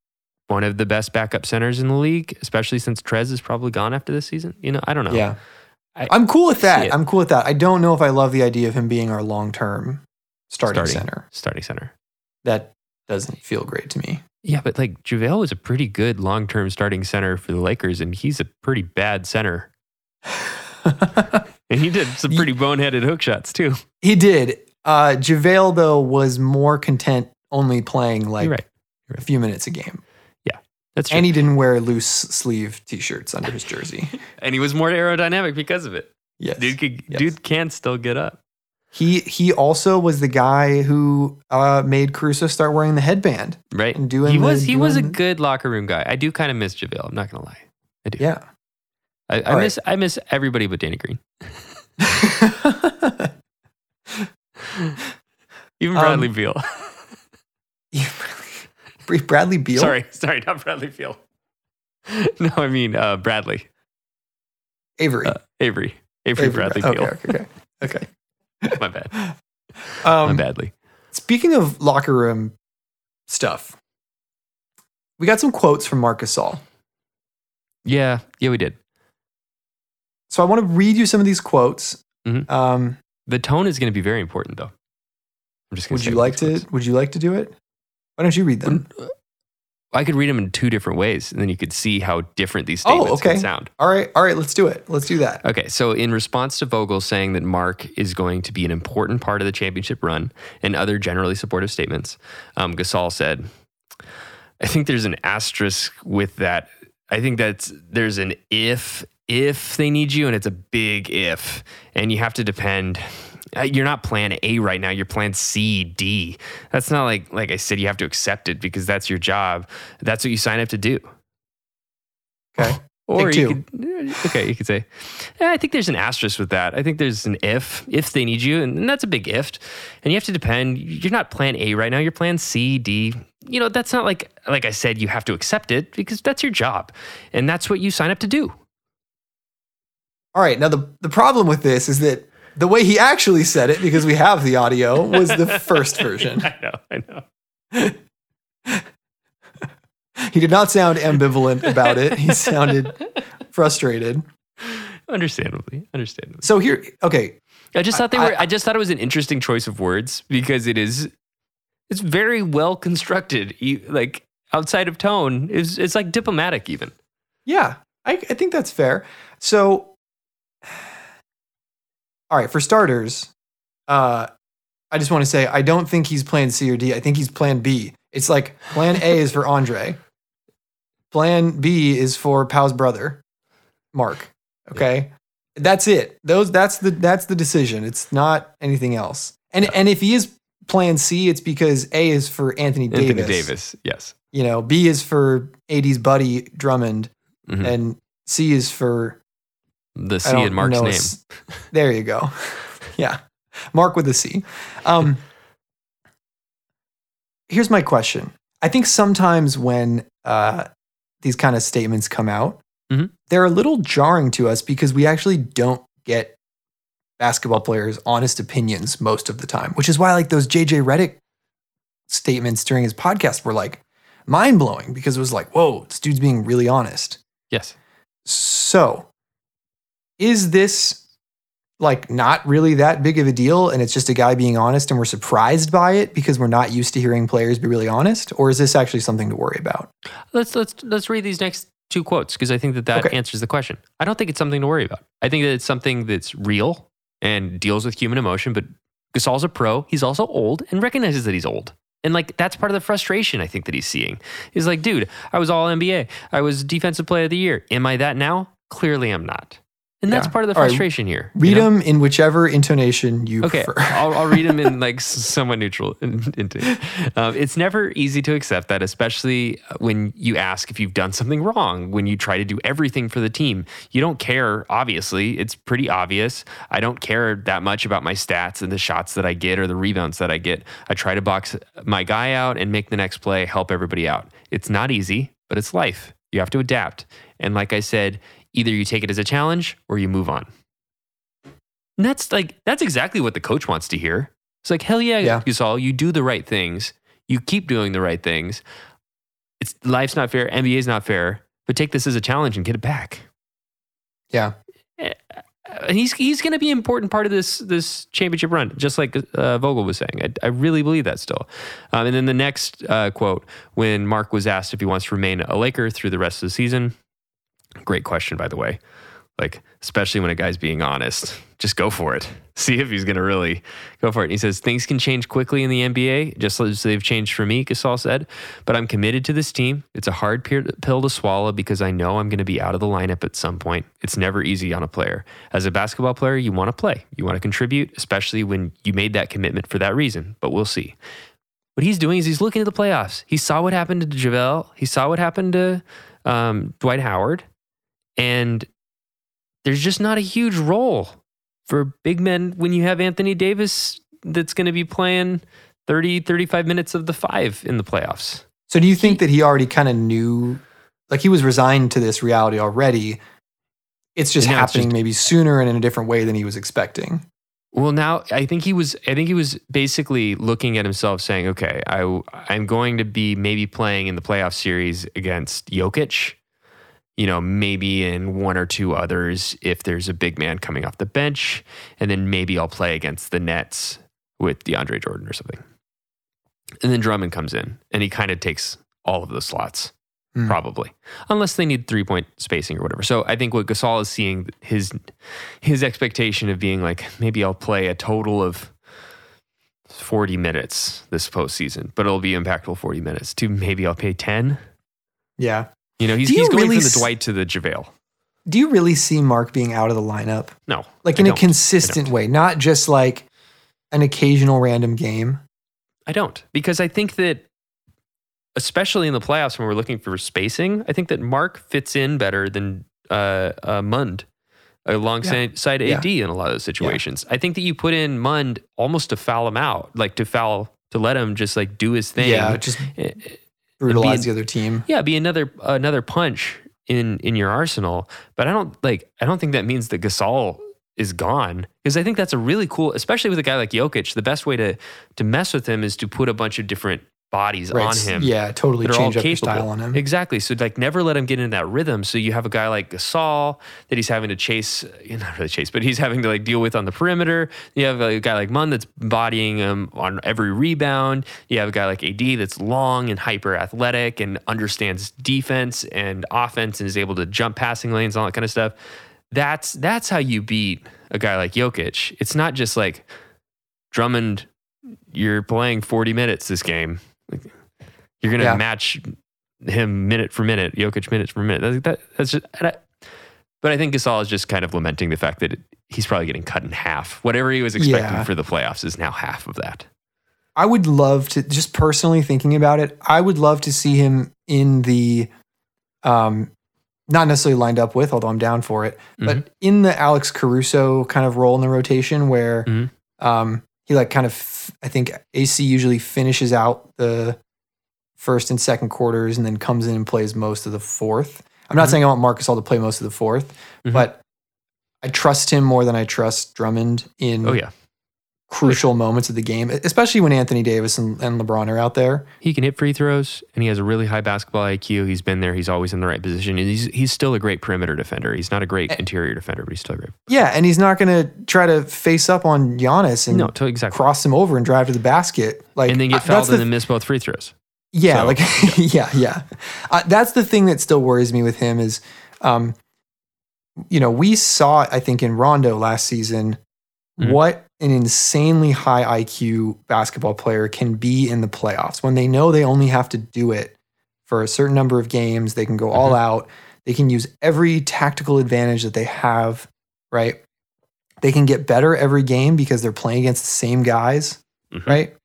one of the best backup centers in the league, especially since Trez is probably gone after this season. You know, I don't know. Yeah. I- am cool with that. I'm cool with that. I don't know if I love the idea of him being our long term starting, Starting. center. Starting center. That doesn't feel great to me. Yeah, but like JaVale was a pretty good long term starting center for the Lakers, and he's a pretty bad center. And he did some pretty boneheaded hook shots too. he did. Uh, JaVale, though, was more content only playing like right. a few minutes a game. That's true. And he didn't wear loose sleeve t shirts under his jersey. And he, was more aerodynamic because of it. Yes. Dude, could, Yes. dude can still get up. He he also was the guy who uh, made Caruso start wearing the headband. Right. And doing he the- was he was a good locker room guy. I do kind of miss JaVale. I'm not gonna lie. I do. Yeah. I, I All right. miss I miss everybody but Danny Green. Even Um, Bradley Beal. Bradley Beal. sorry, sorry, not Bradley Beal. no, I mean uh, Bradley Avery. uh, Avery Avery, Avery Bradley Brad- Beal. Okay, okay, okay. My bad. Um, My badly. Speaking of locker room stuff, we got some quotes from Marc Gasol. Yeah, yeah, we did. So I want to read you some of these quotes. Mhm. Um, The tone is going to be very important, though. I'm just going would you like to? Would you like to do it? Why don't you read them? I could read them in two different ways, and then you could see how different these Oh, statements okay. can sound. All right, all right. Let's do it. Let's do that. Okay, so in response to Vogel saying that Mark is going to be an important part of the championship run and other generally supportive statements, um, Gasol said, I think there's an asterisk with that. I think that's there's an if if they need you, and it's a big if, and you have to depend. Uh, You're not plan A right now. You're plan C, D. That's not like like I said. You have to accept it because that's your job. That's what you sign up to do. Okay. Or Take you could, okay, you could say, "Eh, I think there's an asterisk with that. I think there's an if, if they need you, and, and that's a big if. And you have to depend. You're not plan A right now. You're plan C, D. You know, that's not like, like I said, you have to accept it because that's your job. And that's what you sign up to do. All right. Now the the problem with this is that the way he actually said it, because we have the audio, was the first version. I know, I know. He did not sound ambivalent about it. He sounded frustrated. Understandably, understandably. So here, okay, I just thought they I- were. I, just thought it was an interesting choice of words because it is. It's very well constructed. e- Like outside of tone, it's it's like diplomatic even. Yeah, I, I think that's fair. So, all right, for starters, uh, I just want to say I don't think he's plan C or D. I think he's plan B. It's like plan A is for Andre, plan B is for Pau's brother, Mark. Okay, that's it. Those that's the that's the decision. It's not anything else. And and if he is plan C, it's because A is for Anthony Davis. Anthony Davis, yes. You know, B is for AD's buddy Drummond Mhm. and C is for The C in Mark's name. There you go. yeah. Mark with a C. Um, here's my question. I think sometimes when uh, these kind of statements come out, Mhm. they're a little jarring to us because we actually don't get basketball players' honest opinions most of the time, which is why like those JJ Redick statements during his podcast were like mind blowing because it was like, whoa, this dude's being really honest. Yes. So, is this like not really that big of a deal and it's just a guy being honest and we're surprised by it because we're not used to hearing players be really honest or is this actually something to worry about? Let's let's let's read these next two quotes because I think that that Okay. answers the question. I don't think it's something to worry about. I think that it's something that's real and deals with human emotion. But Gasol's a pro. He's also old and recognizes that he's old. And like that's part of the frustration I think that he's seeing. He's like, dude, I was all NBA. I was defensive player of the year. Am I that now? Clearly I'm not. And that's Yeah. part of the All right. frustration here. you Read know? them in whichever intonation you Okay, prefer. I'll, I'll read them in like somewhat neutral. in- into um, it's never easy to accept that, especially when you ask if you've done something wrong. When you try to do everything for the team, you don't care. Obviously, it's pretty obvious. I don't care that much about my stats and the shots that I get or the rebounds that I get. I try to box my guy out and make the next play, help everybody out. It's not easy, but it's life. You have to adapt. And like I said, either you take it as a challenge or you move on. And that's like that's exactly what the coach wants to hear. It's like, hell yeah, Yeah. Gasol, you do the right things. You keep doing the right things. It's life's not fair, NBA's not fair, but take this as a challenge and get it back. Yeah. And he's he's going to be an important part of this this championship run, just like uh, Vogel was saying. I, I really believe that still. Um, and then the next uh, quote, when Mark was asked if he wants to remain a Laker through the rest of the season, great question by the way. Like especially when a guy's being honest, just go for it. See if he's going to really go for it. And he says things can change quickly in the NBA, just as they've changed for me. Gasol said, but I'm committed to this team. It's a hard pill to swallow because I know I'm going to be out of the lineup at some point. It's never easy on a player. As a basketball player, you want to play, you want to contribute, especially when you made that commitment for that reason. But we'll see. What he's doing is he's looking at the playoffs. He saw what happened to JaVale. He saw what happened to um, Dwight Howard, and there's just not a huge role for big men when you have Anthony Davis that's going to be playing 30, 35 minutes of the five in the playoffs. So do you think that he already kind of knew like he was resigned to this reality already? It's just now it's happening just- maybe sooner and in a different way than he was expecting. Well, now I think he was. I think he was basically looking at himself, saying, "Okay, I I'm going to be maybe playing in the playoff series against Jokic. You know, maybe in one or two others if there's a big man coming off the bench, and then maybe I'll play against the Nets with DeAndre Jordan or something. And then Drummond comes in, and he kind of takes all of the slots." Hmm. Probably, unless they need three point spacing or whatever. So I think what Gasol is seeing his his expectation of being like maybe I'll play a total of 40 minutes this postseason, but it'll be impactful 40 minutes to maybe I'll pay 10. Yeah. You know, he's, you he's going really from the Dwight to the JaVale. Do you really see Mark being out of the lineup? No. Like in a consistent way, not just like an occasional random game? I don't because I think that especially in the playoffs when we're looking for spacing, I think that Mark fits in better than uh, uh, Mund alongside Yeah. AD in a lot of those situations. I think that you put in Mund almost to foul him out, like to foul to let him just like do his thing. Yeah, just Eh, brutalize being- the other team. yeah, be another another punch in in your arsenal. But I don't like I don't think that means that Gasol is gone because I think that's a really cool, especially with a guy like Jokic. The best way to to mess with him is to put a bunch of different bodies Right. on him. Yeah, totally that are all change up your capable. style on him. Exactly. So like never let him get into that rhythm. So you have a guy like Gasol that he's having to chase, not really chase, but he's having to like deal with on the perimeter. You have a guy like Munn that's bodying him on every rebound. You have a guy like AD that's long and hyper athletic and understands defense and offense and is able to jump passing lanes, all that kind of stuff. That's that's how you beat a guy like Jokic. It's not just like Drummond, you're playing 40 minutes this game. Like, You're going to Yeah. match him minute for minute, Jokic minute for minute. That, that, that's just, I- but I think Gasol is just kind of lamenting the fact that it, he's probably getting cut in half. Whatever he was expecting Yeah. for the playoffs is now half of that. I would love to just personally thinking about it. I would love to see him in the, um, not necessarily lined up with, although I'm down for it, Mm-hmm. but in the Alex Caruso kind of role in the rotation where Mhm. Um, he like kind of, I think AC usually finishes out the first and second quarters and then comes in and plays most of the fourth. I'm not Mhm. saying I want Marc Gasol to play most of the 4th Mhm. but I trust him more than I trust Drummond in Oh yeah, crucial moments of the game, especially when Anthony Davis and, and LeBron are out there. he can hit free throws, and he has a really high basketball IQ. He's been there. He's always in the right position, and he's he's still a great perimeter defender. He's not a great Eh. interior defender, but he's still great. Yeah, and he's not going to try to face up on Giannis and No, exactly. cross him over and drive to the basket. Like and then get fouled and the then miss both free throws. Yeah, So, like yeah, yeah. Uh, that's the thing that still worries me with him is, um, you know, we saw I think in Rondo last season Mhm. what an insanely high IQ basketball player can be in the playoffs when they know they only have to do it for a certain number of games. They can go all Mhm. out. They can use every tactical advantage that they have. Right. They can get better every game because they're playing against the same guys Mhm. right?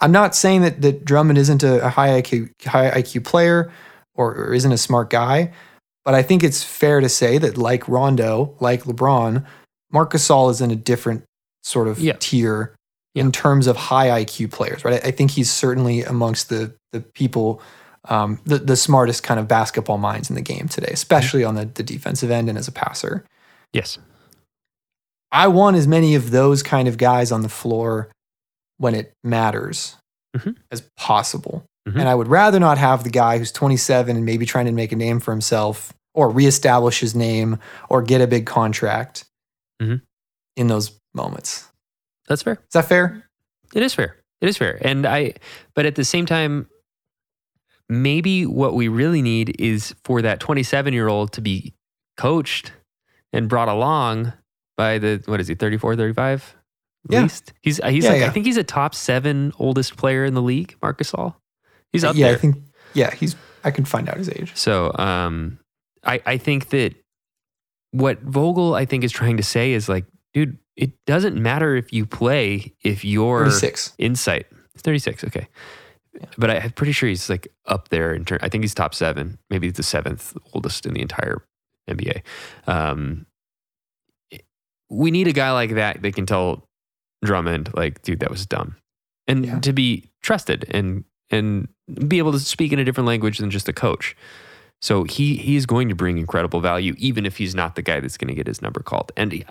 I'm not saying that, that Drummond isn't a, a high IQ high IQ player or, or isn't a smart guy, but I think it's fair to say that like Rondo, like LeBron, Marc Gasol is in a different sort of Yeah. tier Yeah. in terms of high IQ players, right? I, I think he's certainly amongst the the people, um, the the smartest kind of basketball minds in the game today, especially on the, the defensive end and as a passer. Yes. I want as many of those kind of guys on the floor when it matters Mhm. as possible. Mhm. And I would rather not have the guy who's 27 and maybe trying to make a name for himself or reestablish his name or get a big contract Mhm. in those moments. That's fair. Is that fair? It is fair. It is fair. And I, but at the same time, maybe what we really need is for that 27 year old to be coached and brought along by the, what is he, 34, 35? At Yeah. least he's, he's Yeah, like, yeah. I think he's a top seven oldest player in the league, Marc Gasol. He's up yeah, there. I think yeah, he's I can find out his age. So um, I, I think that what Vogel I think is trying to say is like, dude, it doesn't matter if you play if your 36. insight. It's 36, okay. But I, I'm pretty sure he's like up there in turn. I think he's top seven, maybe the seventh oldest in the entire NBA. Um, we need a guy like that that can tell Drummond, like, dude, that was dumb, and Yeah. to be trusted and and be able to speak in a different language than just a coach. So he he's going to bring incredible value, even if he's not the guy that's going to get his number called, and he,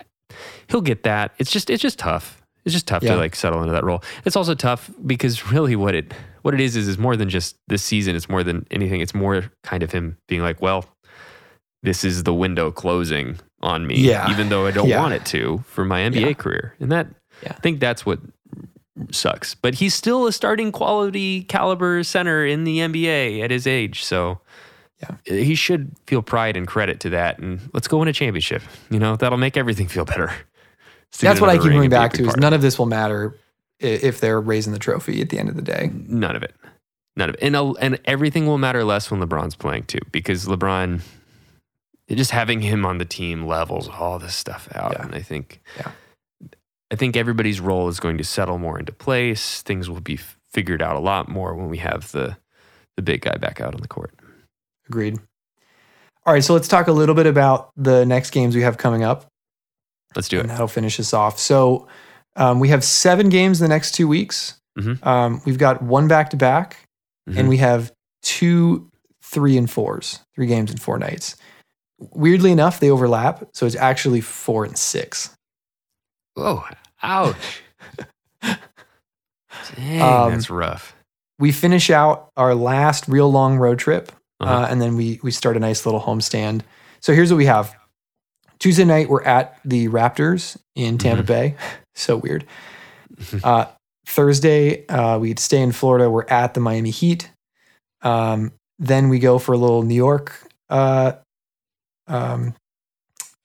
he'll get that. It's just it's just tough. It's just tough Yeah. to like settle into that role. It's also tough because really what it what it is is is more than just this season. It's more than anything. It's more kind of him being like, well, this is the window closing on me, Yeah. even though I don't Yeah. want it to for my NBA Yeah. career, and that Yeah. I think that's what sucks. But he's still a starting quality caliber center in the NBA at his age, so. Yeah. He should feel pride and credit to that, and let's go win a championship. You know that'll make everything feel better. That's what I keep ring coming and be a back to is none of this will matter if they're raising the trophy at the end of the day. none of it, none of it, and and everything will matter less when LeBron's playing too, because LeBron, just having him on the team levels all this stuff out, Yeah. and I think, Yeah. I think everybody's role is going to settle more into place. Things will be figured out a lot more when we have the the big guy back out on the court. Agreed. All right, so let's talk a little bit about the next games we have coming up. Let's do and it. that'll finish us off. So um, we have seven games in the next two weeks. Mhm. Um, we've got one back to back, and we have two three and fours, three games in four nights. Weirdly enough, they overlap, so it's actually four and six. Whoa! Ouch! Dang, Um, that's rough. We finish out our last real long road trip, Uh-huh. uh, and then we we start a nice little homestand. So here's what we have: Tuesday night we're at the Raptors in Tampa Mhm. Bay. So weird. Uh, Thursday, uh, we stay in Florida. We're at the Miami Heat. Um, then we go for a little New York. Uh, um,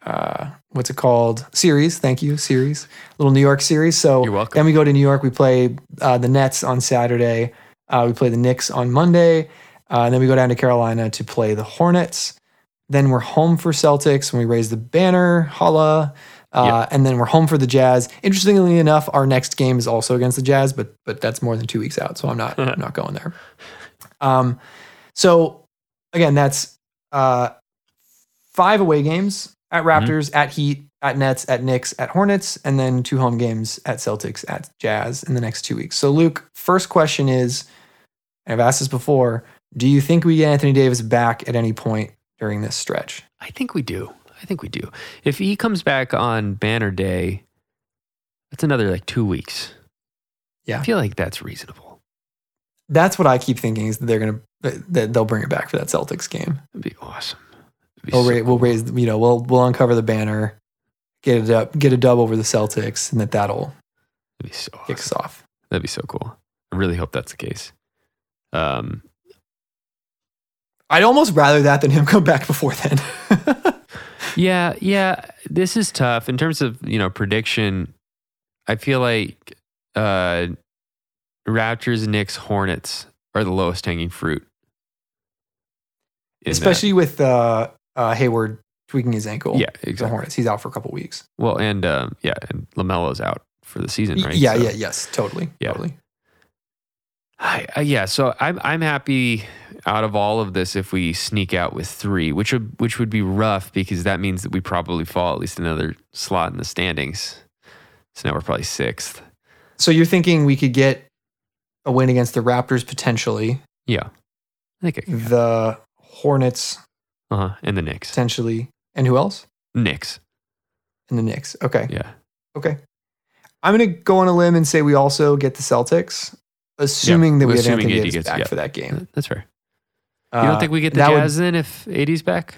uh, what's it called? Series. Thank you, series. Little New York series. So You're welcome. then we go to New York. We play uh, the Nets on Saturday. Uh, we play the Knicks on Monday. Uh, and then we go down to Carolina to play the Hornets. Then we're home for Celtics when we raise the banner. Holla. Uh, And then we're home for the Jazz. Interestingly enough, our next game is also against the Jazz, but but that's more than two weeks out, so I'm not I'm not going there. Um, so again, that's uh, five away games at Raptors, at Heat, at Nets, at Knicks, at Hornets, and then two home games at Celtics, at Jazz in the next two weeks. So, Luke, first question is I've asked this before Do you think we get Anthony Davis back at any point during this stretch? I think we do. I think we do. If he comes back on banner day, that's another like two weeks. Yeah. I feel like that's reasonable. That's what I keep thinking is that they're going to, that they'll bring it back for that Celtics game. It'd be awesome. It'd be We'll, so ra- we'll raise, you know, we'll, we'll uncover the banner, get it up, get a dub over the Celtics, and that that'll That'd be so kick awesome. us off. That'd be so cool. I really hope that's the case. Um, I'd almost rather that than him come back before then. yeah, yeah. This is tough in terms of you know prediction. I feel like uh, Raptors, Knicks, Hornets are the lowest hanging fruit. in that. Especially with uh, uh, Hayward tweaking his ankle. yeah, The exactly. Hornets. He's out for a couple weeks. Well, and um, yeah, and LaMelo's out for the season, right? Yeah, So- yeah, yes, totally, Yeah. totally. I, uh, yeah, so I'm I'm happy out of all of this if we sneak out with three, which would which would be rough because that means that we probably fall at least another slot in the standings. So now we're probably sixth. So you're thinking we could get a win against the Raptors potentially, Yeah, I think I the Hornets Uh huh. And the Knicks, potentially, and who else? Knicks. And the Knicks. Okay, Yeah, okay. I'm gonna go on a limb and say we also get the Celtics, assuming that we have Anthony Davis gets- back yeah. for that game. that's fair. Uh, You don't think we get the that would- Jazz then if AD's back?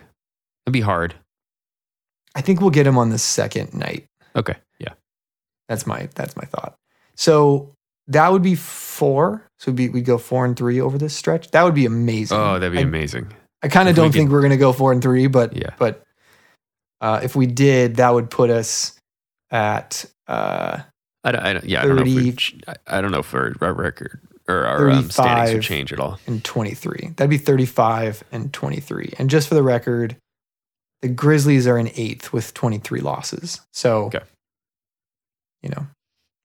It'd be hard. I think we'll get him on the second night. Okay. Yeah. That's my that's my thought. So that would be four. So we'd, be, we'd go four and three over this stretch. That would be amazing. Oh, that'd be I, amazing. I kind of don't could- think we're gonna go four and three, but Yeah. but uh, if we did, that would put us at uh, I don't, I don't yeah, I don't know I- don't know if our, our record or our um, standings would change at all. and 23. That'd be 35 and 23. And just for the record, the Grizzlies are in eighth with 23 losses. So, Okay. you know,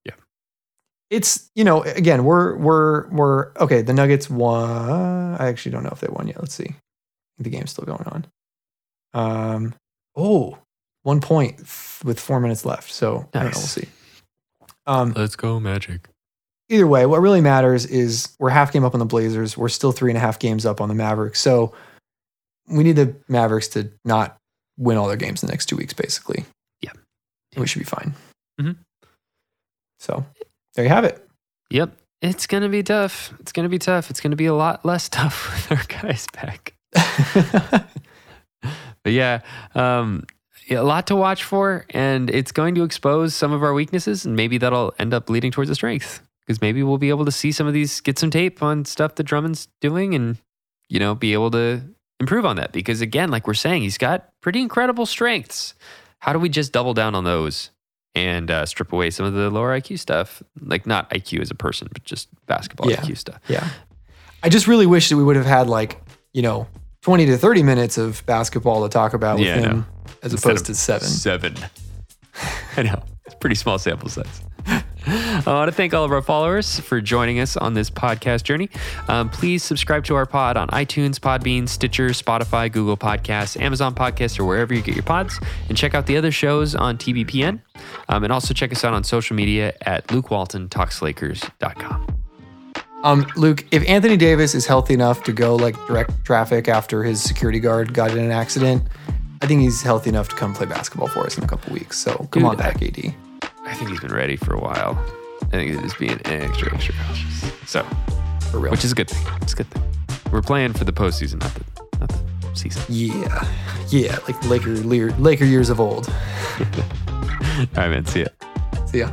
Yeah. it's you know again we're we're we're okay. The Nuggets won. I actually don't know if they won yet. Let's see. The game's still going on. Um. Oh, one point f- with four minutes left. So I don't know. We'll see. Um Let's go, Magic. either way, what really matters is we're half game up on the Blazers. We're still three and a half games up on the Mavericks. So we need the Mavericks to not win all their games in the next two weeks, basically. Yeah. And we should be fine. Mhm. So there you have it. Yep. It's going to be tough. It's going to be tough. It's going to be a lot less tough with our guys back. But yeah, um, yeah, a lot to watch for, and it's going to expose some of our weaknesses, and maybe that'll end up leading towards a strength because maybe we'll be able to see some of these, get some tape on stuff that Drummond's doing, and you know, be able to improve on that. Because again, like we're saying, he's got pretty incredible strengths. How do we just double down on those and uh, strip away some of the lower IQ stuff? Like not IQ as a person, but just basketball Yeah. IQ stuff. yeah. I just really wish that we would have had like, you know, 20 to 30 minutes of basketball to talk about with Yeah, him. As Instead opposed to seven. Seven. I know. It's pretty small sample size. I want to thank all of our followers for joining us on this podcast journey. Um, please subscribe to our pod on iTunes, Podbean, Stitcher, Spotify, Google Podcasts, Amazon Podcasts, or wherever you get your pods. And check out the other shows on TBPN. Um, and also check us out on social media at LukeWaltonTalksLakers.com. Um, Luke, if Anthony Davis is healthy enough to go like direct traffic after his security guard got in an accident, I think he's healthy enough to come play basketball for us in a couple weeks. So come Dude, on back, AD. I think he's been ready for a while. I think he's just being extra, extra cautious. So, For real. which is a good thing. It's a good thing. We're playing for the postseason, not the, not the season. yeah, yeah, like Laker Laker, Laker years of old. All right, man. See ya. See ya.